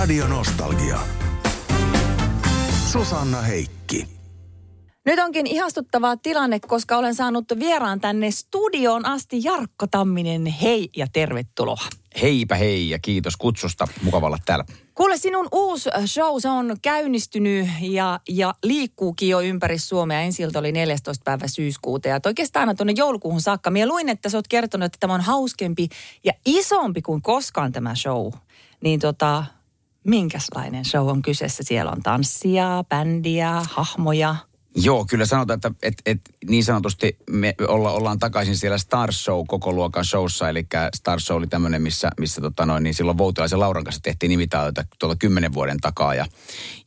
Radio Nostalgia. Susanna Heikki. Nyt onkin ihastuttava tilanne, koska olen saanut vieraan tänne studioon asti Jarkko Tamminen. Hei ja tervetuloa. Heipä hei ja kiitos kutsusta. Mukava olla täällä. Kuule, sinun uusi show, se on käynnistynyt ja, ja liikkuukin jo ympäri Suomea. Ensi oli 14. päivä syyskuuta ja oikeastaan aina tuonne joulukuuhun saakka. Minä luin, että sä oot kertonut, että tämä on hauskempi ja isompi kuin koskaan tämä show. Niin tota, minkälainen show on kyseessä? Siellä on tanssia, bändiä, hahmoja – Joo, kyllä sanotaan, että et, et, niin sanotusti me olla, ollaan takaisin siellä Star Show koko luokan showssa. Eli Star Show oli tämmöinen, missä, missä tota noin, niin silloin Voutilaisen Lauran kanssa tehtiin nimitaitoita tuolla kymmenen vuoden takaa. Ja,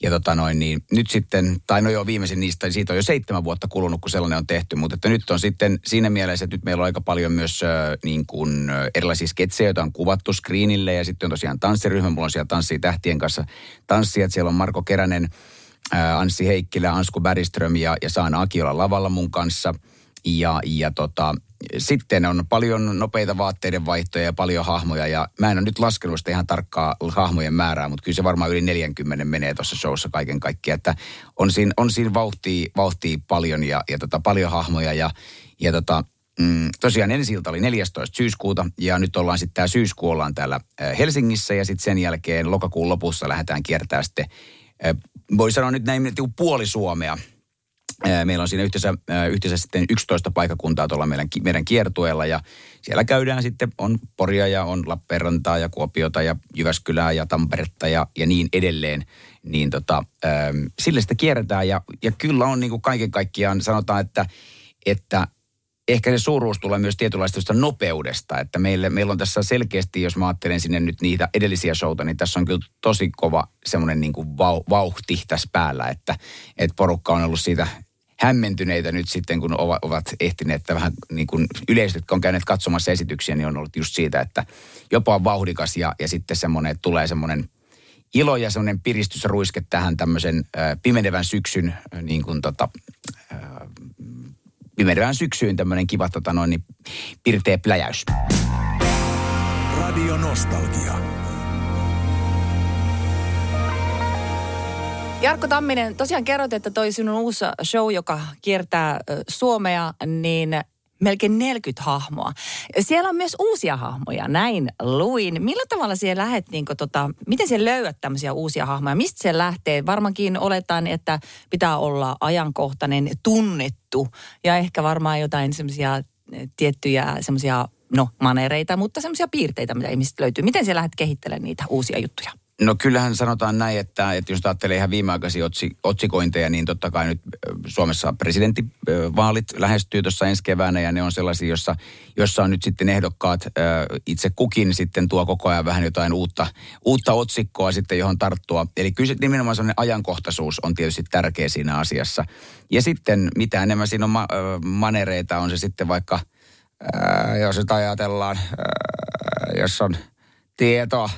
ja tota noin, niin nyt sitten, tai no joo viimeisin niistä, siitä on jo seitsemän vuotta kulunut, kun sellainen on tehty. Mutta että nyt on sitten siinä mielessä, että nyt meillä on aika paljon myös äh, niin kuin, äh, erilaisia sketsejä, joita on kuvattu screenille. Ja sitten on tosiaan tanssiryhmä, mulla on siellä Tanssii tähtien kanssa tanssijat. Siellä on Marko Keränen, Anssi Heikkilä, Ansku Bäriström ja, ja Saana Akiola lavalla mun kanssa. Ja, ja tota, sitten on paljon nopeita vaatteiden vaihtoja ja paljon hahmoja. Ja mä en ole nyt laskenut sitä ihan tarkkaa hahmojen määrää, mutta kyllä se varmaan yli 40 menee tuossa showssa kaiken kaikkiaan. Että on siinä, on siinä vauhtia, vauhtia paljon ja, ja tota, paljon hahmoja. Ja, ja tota, mm, tosiaan ensi ilta oli 14. syyskuuta ja nyt ollaan sitten tämä syyskuu ollaan täällä Helsingissä ja sitten sen jälkeen lokakuun lopussa lähdetään kiertämään sitten voi sanoa nyt näin että puoli Suomea. Meillä on siinä yhteensä, yhteensä sitten 11 paikakuntaa tuolla meidän, meidän kiertueella ja siellä käydään sitten, on Poria ja on Lappeenrantaa ja Kuopiota ja Jyväskylää ja Tamperetta ja, ja niin edelleen. Niin tota, sille sitä kierretään ja, ja kyllä on niin kuin kaiken kaikkiaan sanotaan, että, että ehkä se suuruus tulee myös tietynlaista nopeudesta, että meille, meillä on tässä selkeästi, jos mä ajattelen sinne nyt niitä edellisiä showta, niin tässä on kyllä tosi kova semmoinen niin kuin vau, vauhti tässä päällä, että, että porukka on ollut siitä hämmentyneitä nyt sitten, kun ovat, ovat ehtineet, että vähän niin kuin yleisöt, jotka on käyneet katsomassa esityksiä, niin on ollut just siitä, että jopa on vauhdikas ja, ja sitten semmoinen, että tulee semmoinen ilo ja semmoinen piristysruiske tähän tämmöisen äh, pimenevän syksyn äh, niin kuin tota, pimenevään syksyyn tämmöinen kiva tota noin, niin pirteä pläjäys. Radio Nostalgia. Jarkko Tamminen, tosiaan kerroit, että toi sinun uusi show, joka kiertää Suomea, niin melkein 40 hahmoa. Siellä on myös uusia hahmoja, näin luin. Millä tavalla siellä lähet, niin kuin, tota, miten siellä löydät tämmöisiä uusia hahmoja? Mistä se lähtee? Varmaankin oletan, että pitää olla ajankohtainen, tunnettu ja ehkä varmaan jotain semmoisia eh, tiettyjä semmoisia, no manereita, mutta semmoisia piirteitä, mitä ihmiset löytyy. Miten siellä lähdet kehittelemään niitä uusia juttuja? No kyllähän sanotaan näin, että, että jos ajattelee ihan viimeaikaisia otsi, otsikointeja, niin totta kai nyt Suomessa presidenttivaalit lähestyy tuossa ensi keväänä ja ne on sellaisia, jossa, jossa on nyt sitten ehdokkaat itse kukin sitten tuo koko ajan vähän jotain uutta, uutta otsikkoa sitten, johon tarttua. Eli kyllä nimenomaan sellainen ajankohtaisuus on tietysti tärkeä siinä asiassa. Ja sitten mitä enemmän siinä on ma- manereita, on se sitten vaikka, jos nyt ajatellaan, jos on – tietoa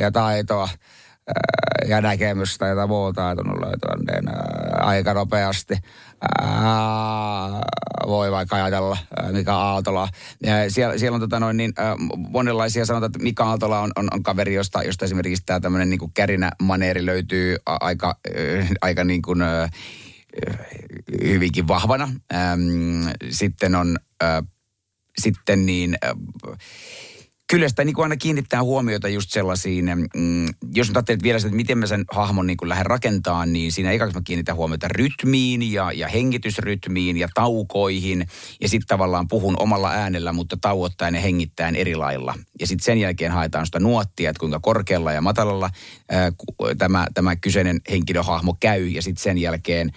ja taitoa ja näkemystä, jota muuta on löytyä niin aika nopeasti. voi vaikka ajatella Mika Aaltola. Siellä, siellä on tota noin niin, monenlaisia sanotaan, että Mika Aaltola on, on, on kaveri, josta, josta esimerkiksi tämä tämmöinen niin kärinä maneeri löytyy aika, aika niin kuin, hyvinkin vahvana. Sitten on sitten niin Kyllä sitä niin kuin aina kiinnittää huomiota just sellaisiin, mm, jos nyt ajattelet vielä sitä, että miten mä sen hahmon niin kuin lähden rakentamaan, niin siinä ekaksi mä kiinnitän huomiota rytmiin ja, ja hengitysrytmiin ja taukoihin. Ja sitten tavallaan puhun omalla äänellä, mutta tauottaen ja hengittäen eri lailla. Ja sitten sen jälkeen haetaan sitä nuottia, että kuinka korkealla ja matalalla ää, tämä, tämä kyseinen henkilöhahmo käy. Ja sitten sen jälkeen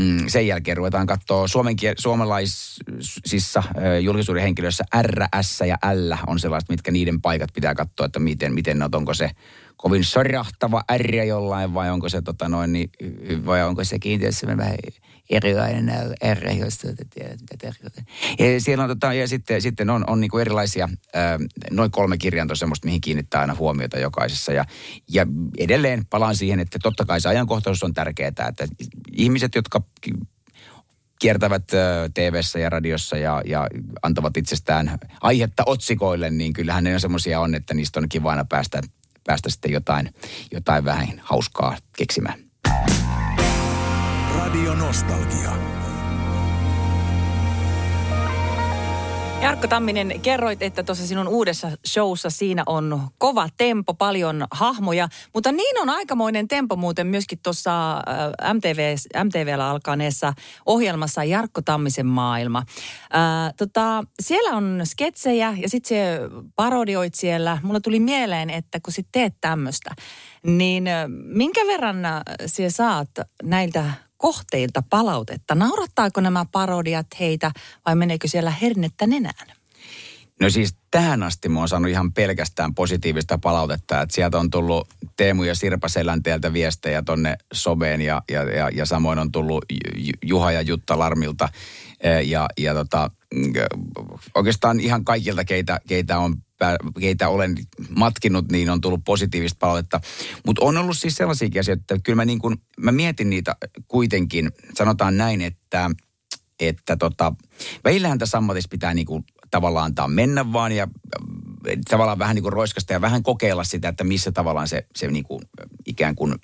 Mm, sen jälkeen ruvetaan katsoa suomen, suomalaisissa julkisuuden henkilöissä R, S ja L on sellaiset, mitkä niiden paikat pitää katsoa, että miten, miten ne onko se kovin sorjahtava R jollain vai onko se tota noin, niin, vai onko se kiinteässä vähän erilainen R, josta tiedät, mitä. Ja siellä on tota, ja sitten, sitten on, on niinku erilaisia, ää, noin kolme kirjantoa semmoista, mihin kiinnittää aina huomiota jokaisessa. Ja, ja edelleen palaan siihen, että totta kai se ajankohtaisuus on tärkeää, että ihmiset, jotka kiertävät tv ja radiossa ja, ja antavat itsestään aihetta otsikoille, niin kyllähän ne on semmoisia on, että niistä on kiva aina päästä päästä sitten jotain, jotain vähän hauskaa keksimään. Radio Nostalgia. Jarkko Tamminen, kerroit, että tuossa sinun uudessa showssa siinä on kova tempo, paljon hahmoja, mutta niin on aikamoinen tempo muuten myöskin tuossa MTV, MTVllä alkaneessa ohjelmassa Jarkko Tammisen maailma. Ää, tota, siellä on sketsejä ja sitten se parodioit siellä. Mulla tuli mieleen, että kun sit teet tämmöistä, niin minkä verran sinä saat näiltä kohteilta palautetta? Naurattaako nämä parodiat heitä vai meneekö siellä hernettä nenään? No siis tähän asti mä oon saanut ihan pelkästään positiivista palautetta, että sieltä on tullut Teemu ja Sirpa Selänteeltä viestejä tonne Sobeen ja, ja, ja, ja samoin on tullut Juha ja Jutta Larmilta ja, ja tota, mm, oikeastaan ihan kaikilta, keitä, keitä on keitä olen matkinut, niin on tullut positiivista palautetta. Mutta on ollut siis sellaisia asioita, että kyllä mä, niin kun, mä mietin niitä kuitenkin, sanotaan näin, että, että tota, välillähän tässä ammatissa pitää niin kuin tavallaan antaa mennä vaan ja tavallaan vähän niin kuin roiskasta ja vähän kokeilla sitä, että missä tavallaan se, se niin kuin ikään kuin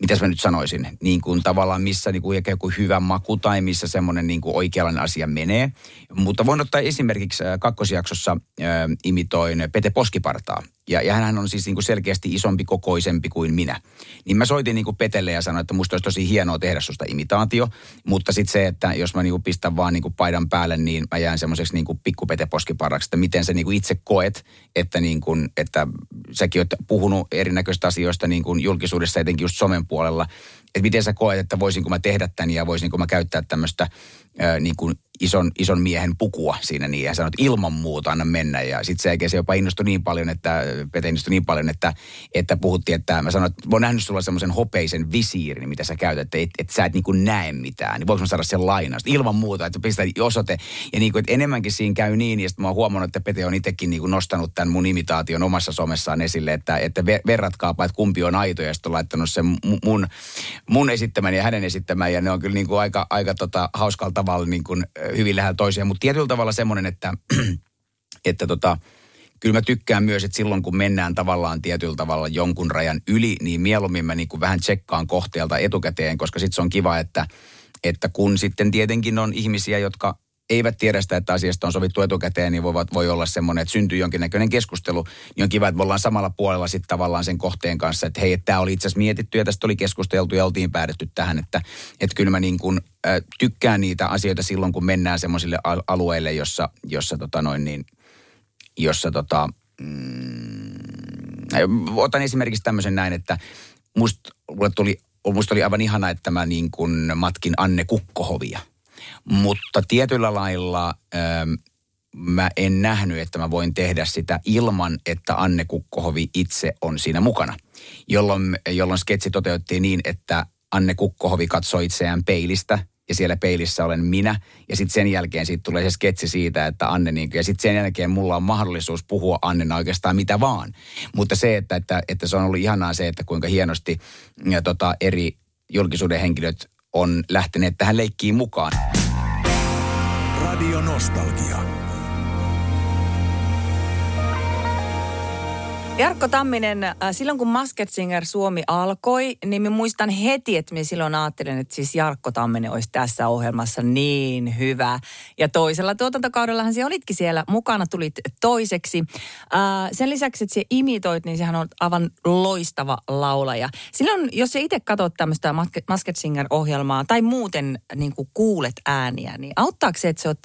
mitäs mä nyt sanoisin, niin kuin tavallaan missä niin kuin joku hyvä maku tai missä semmoinen niin kuin oikeanlainen asia menee. Mutta voin ottaa esimerkiksi äh, kakkosjaksossa äh, imitoin Pete Poskipartaa. Ja, ja hän on siis niin kuin selkeästi isompi, kokoisempi kuin minä. Niin mä soitin niin kuin Petelle ja sanoin, että musta olisi tosi hienoa tehdä susta imitaatio. Mutta sitten se, että jos mä niin kuin pistän vaan niin kuin paidan päälle, niin mä jään semmoiseksi niin kuin pikku Pete Poskiparraksi. Että miten sä niin kuin itse koet, että, niin kuin, että säkin oot puhunut erinäköistä asioista niin kuin julkisuudessa, etenkin just somen puolella. Että miten sä koet, että voisinko mä tehdä tämän ja voisinko mä käyttää tämmöistä niin kuin ison, ison miehen pukua siinä niin ja sanoi, että ilman muuta anna mennä. Ja sitten se, se jopa innostui niin paljon, että Pete innostui niin paljon, että, että puhuttiin, että mä sanoin, että mä oon nähnyt sulla semmoisen hopeisen visiirin, mitä sä käytät, että et, et sä et niin kuin näe mitään. Niin voiko mä saada sen lainasta? Ilman muuta, että pistää osoite. Ja niin kuin, että enemmänkin siinä käy niin, ja sitten mä oon huomannut, että Pete on itsekin niin kuin nostanut tämän mun imitaation omassa somessaan esille, että, että verratkaapa, että kumpi on aito, ja sitten on laittanut sen mun, mun esittämän ja hänen esittämän, ja ne on kyllä niin kuin aika, aika tota, hauskalla tavalla niin kuin hyvin lähellä toisiaan, mutta tietyllä tavalla semmoinen, että, että tota, kyllä mä tykkään myös, että silloin kun mennään tavallaan tietyllä tavalla jonkun rajan yli, niin mieluummin mä niin kuin vähän tsekkaan kohteelta etukäteen, koska sitten se on kiva, että, että kun sitten tietenkin on ihmisiä, jotka eivät tiedä sitä, että asiasta on sovittu etukäteen, niin voivat, voi olla semmoinen, että syntyy jonkinnäköinen keskustelu. Niin on kiva, että me ollaan samalla puolella sitten tavallaan sen kohteen kanssa, että hei, tämä oli itse asiassa mietitty ja tästä oli keskusteltu ja oltiin päädytty tähän, että, että kyllä mä niin kuin, äh, tykkään niitä asioita silloin, kun mennään semmoisille alueille, jossa, jossa tota noin niin, jossa tota, mm, otan esimerkiksi tämmöisen näin, että musta tuli, musta oli aivan ihana, että mä niin kuin matkin Anne Kukkohovia – mutta tietyllä lailla ähm, mä en nähnyt, että mä voin tehdä sitä ilman, että Anne Kukkohovi itse on siinä mukana. Jolloin, jolloin sketsi toteutettiin niin, että Anne Kukkohovi katsoi itseään peilistä ja siellä peilissä olen minä. Ja sitten sen jälkeen siitä tulee se sketsi siitä, että Anne, niin, ja sitten sen jälkeen mulla on mahdollisuus puhua Annena oikeastaan mitä vaan. Mutta se, että, että, että se on ollut ihanaa se, että kuinka hienosti ja, tota, eri julkisuuden henkilöt on lähteneet tähän leikkiin mukaan. Radio Nostalgia. Jarkko Tamminen, äh, silloin kun Masked Singer Suomi alkoi, niin mä muistan heti, että mä silloin ajattelin, että siis Jarkko Tamminen olisi tässä ohjelmassa niin hyvä. Ja toisella tuotantokaudellahan se olitkin siellä mukana, tulit toiseksi. Äh, sen lisäksi, että se imitoit, niin sehän on aivan loistava laulaja. Silloin, jos sä itse katsot tämmöistä Masked Singer-ohjelmaa tai muuten niin kuin kuulet ääniä, niin auttaako se, että sä oot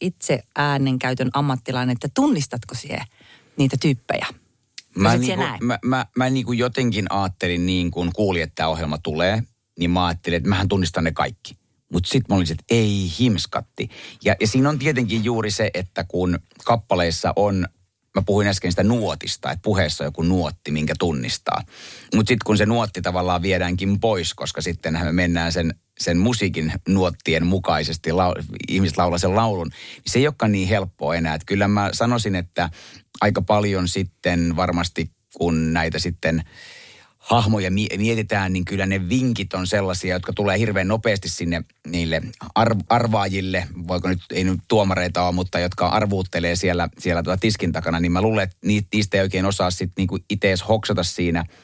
itse äänenkäytön ammattilainen, että tunnistatko siihen niitä tyyppejä? Mä, niinku, mä, mä, mä niinku jotenkin ajattelin niin, kun kuulin, että tämä ohjelma tulee, niin mä ajattelin, että mähän tunnistan ne kaikki. Mutta sitten mä olisin, että ei himskatti. Ja, ja siinä on tietenkin juuri se, että kun kappaleissa on, mä puhuin äsken sitä nuotista, että puheessa on joku nuotti, minkä tunnistaa. Mutta sitten kun se nuotti tavallaan viedäänkin pois, koska sitten me mennään sen, sen musiikin nuottien mukaisesti, lau, ihmiset laulaa sen laulun, niin se ei olekaan niin helppoa enää. Et kyllä mä sanoisin, että aika paljon sitten varmasti, kun näitä sitten hahmoja mietitään, niin kyllä ne vinkit on sellaisia, jotka tulee hirveän nopeasti sinne niille ar- arvaajille, voiko nyt, ei nyt tuomareita ole, mutta jotka arvuuttelee siellä, siellä tuota tiskin takana, niin mä luulen, että niistä ei oikein osaa sitten niinku itse hoksata siinä –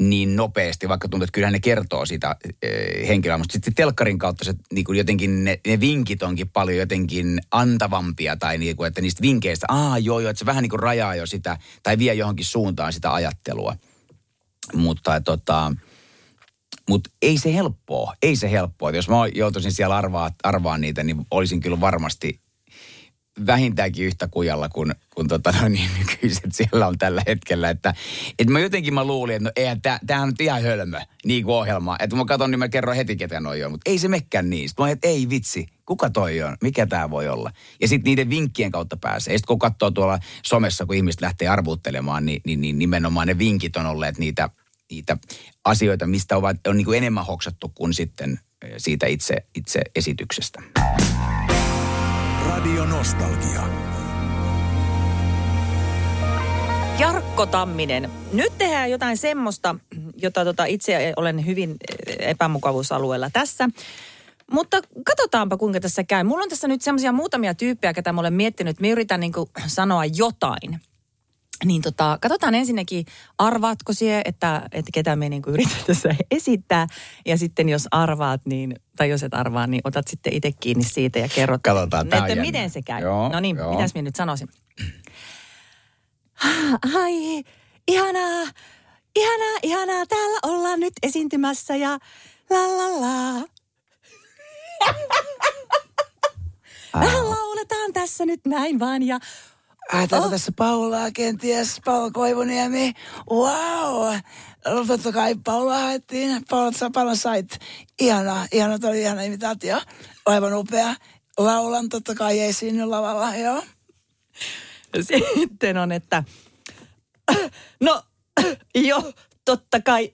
niin nopeasti, vaikka tuntuu, että kyllähän ne kertoo sitä e, henkilöä. Mutta sitten telkkarin kautta se, niin kuin jotenkin ne, ne, vinkit onkin paljon jotenkin antavampia tai niin kuin, että niistä vinkkeistä, aa joo joo, että se vähän niin kuin rajaa jo sitä tai vie johonkin suuntaan sitä ajattelua. Mutta tota, mut ei se helppoa, ei se helppoa. Jos mä joutuisin siellä arvaa, arvaa niitä, niin olisin kyllä varmasti vähintäänkin yhtä kujalla kuin, kuin tota, no niin, nykyiset siellä on tällä hetkellä. Että, että mä jotenkin mä luulin, että no eihän tämä on nyt ihan hölmö, niin kuin ohjelma. Että mä katson, niin mä kerron heti, ketä noi on. Mutta ei se mekkään niin. Sitten mä että ei vitsi, kuka toi on? Mikä tämä voi olla? Ja sitten niiden vinkkien kautta pääsee. Sitten kun katsoo tuolla somessa, kun ihmiset lähtee arvuuttelemaan, niin, niin, niin nimenomaan ne vinkit on olleet niitä, niitä asioita, mistä ovat, on niin kuin enemmän hoksattu kuin sitten eh, siitä itse, itse esityksestä. Radio Nostalgia. Jarkko Tamminen, nyt tehdään jotain semmoista, jota tota itse olen hyvin epämukavuusalueella tässä. Mutta katsotaanpa kuinka tässä käy. Mulla on tässä nyt semmoisia muutamia tyyppejä, ketä mä olen miettinyt. Mä yritän niin sanoa jotain. Niin tota, katsotaan ensinnäkin, arvaatko sie, että, että ketä me niin yritetään tässä esittää. Ja sitten jos arvaat, niin, tai jos et arvaa, niin otat sitten itse kiinni siitä ja kerrot, katsotaan, että jännä. miten se käy. Joo, no niin, joo. mitäs minä nyt sanoisin? Ai, ihanaa, ihanaa, ihanaa, täällä ollaan nyt esiintymässä ja la la la. Vähän lauletaan tässä nyt näin vaan ja Ai, oh. tässä Paulaa kenties, Paula Koivuniemi. Wow! Totta kai Paula haettiin. Paula, sä paljon sait. Ihana, ihana, toi oli ihana imitaatio. Aivan upea. Laulan totta kai ei siinä lavalla, joo. Sitten on, että no, jo, totta kai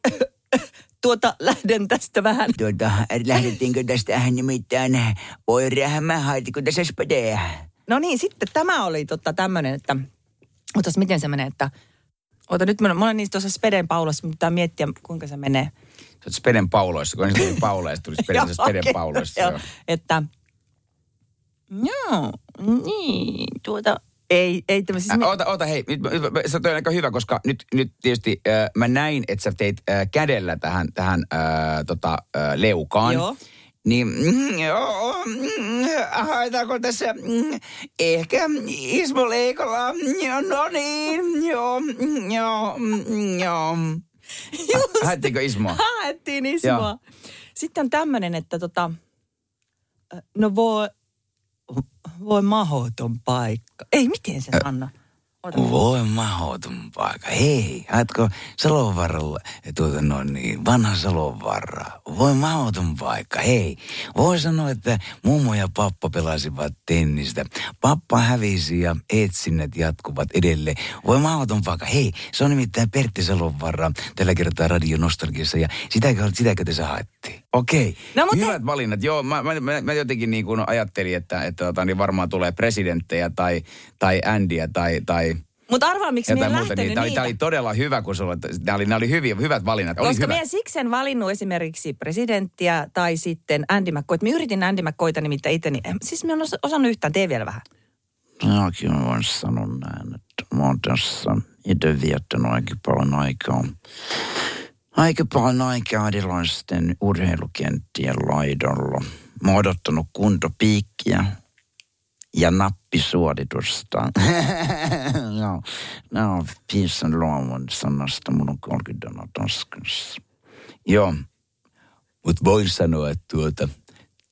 tuota, lähden tästä vähän. Tuota, lähdettiinkö tästä nimittäin oireähmä, haitiko tässä spedeä? No niin, sitten tämä oli totta tämmöinen, että, otas miten se menee, että, ota nyt mä, mä olen niistä tuossa Speden Paulassa, mutta miettiä kuinka se menee. Sä oot Speden Pauloissa, kun ensin tuli Paula tuli Speden, Speden okay, Pauloissa. Joo, että, joo, niin, tuota, ei, ei tämä siis... Äh, oota, oota, hei, nyt, se on aika hyvä, koska nyt, nyt tietysti äh, mä näin, että sä teit äh, kädellä tähän, tähän äh, tota, äh, leukaan. Joo. Niin, mm, joo, mm, haetaanko tässä mm, ehkä Ismo Leikola? No niin, joo, joo, joo. Haettiinko Ismoa? Haettiin Ismoa. Sitten on tämmöinen, että tota, no voi, voi mahoton paikka. Ei, miten se Anna? Ota. Voi mahoton paikka. Hei, haetko Salovaralla, tuota no niin, vanha Salovarra. Voi mahoton paikka. Hei, voi sanoa, että mummo ja pappa pelasivat tennistä. Pappa hävisi ja etsinnät jatkuvat edelleen. Voi mahoton paikka. Hei, se on nimittäin Pertti Salovarra tällä kertaa Radio Nostalgiassa ja sitäkö, sitäkö te haettiin? Okei, okay. no, mutta hyvät valinnat. Joo, mä, mä, mä, mä jotenkin niin kuin ajattelin, että, että tota, niin varmaan tulee presidenttejä tai, tai Andyä tai, tai mutta arvaa, miksi minä muuta, niin, tämä, oli, tämä oli todella hyvä, kun sulla, nämä oli, nämä oli hyviä, hyvät valinnat. Oli Koska minä siksi en valinnut esimerkiksi presidenttiä tai sitten Andy McCoy. Mä yritin Andy McCoyta nimittäin itse, siis minä en osannut yhtään, tee vielä vähän. No, voin sanoa näin, että mä oon tässä itse viettänyt aika paljon aikaa. Aika paljon aikaa erilaisten urheilukenttien laidalla. Mä oon odottanut kuntopiikkiä ja nappisuoritusta. no, no, piisan luomun sanasta mun on 30 taskassa. Joo, mutta voin sanoa, että tuota,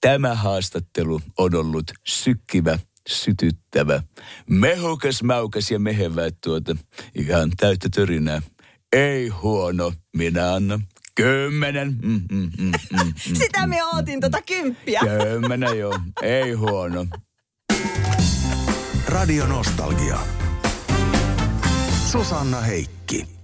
tämä haastattelu on ollut sykkivä, sytyttävä, mehukas, maukas ja mehevä, tuota, ihan täyttä törinää. Ei huono, minä annan Kymmenen. Mm, mm, mm, mm, mm, Sitä me ootin tota kymppiä. Kymmenen joo, ei huono. Radio Nostalgia. Susanna Heikki.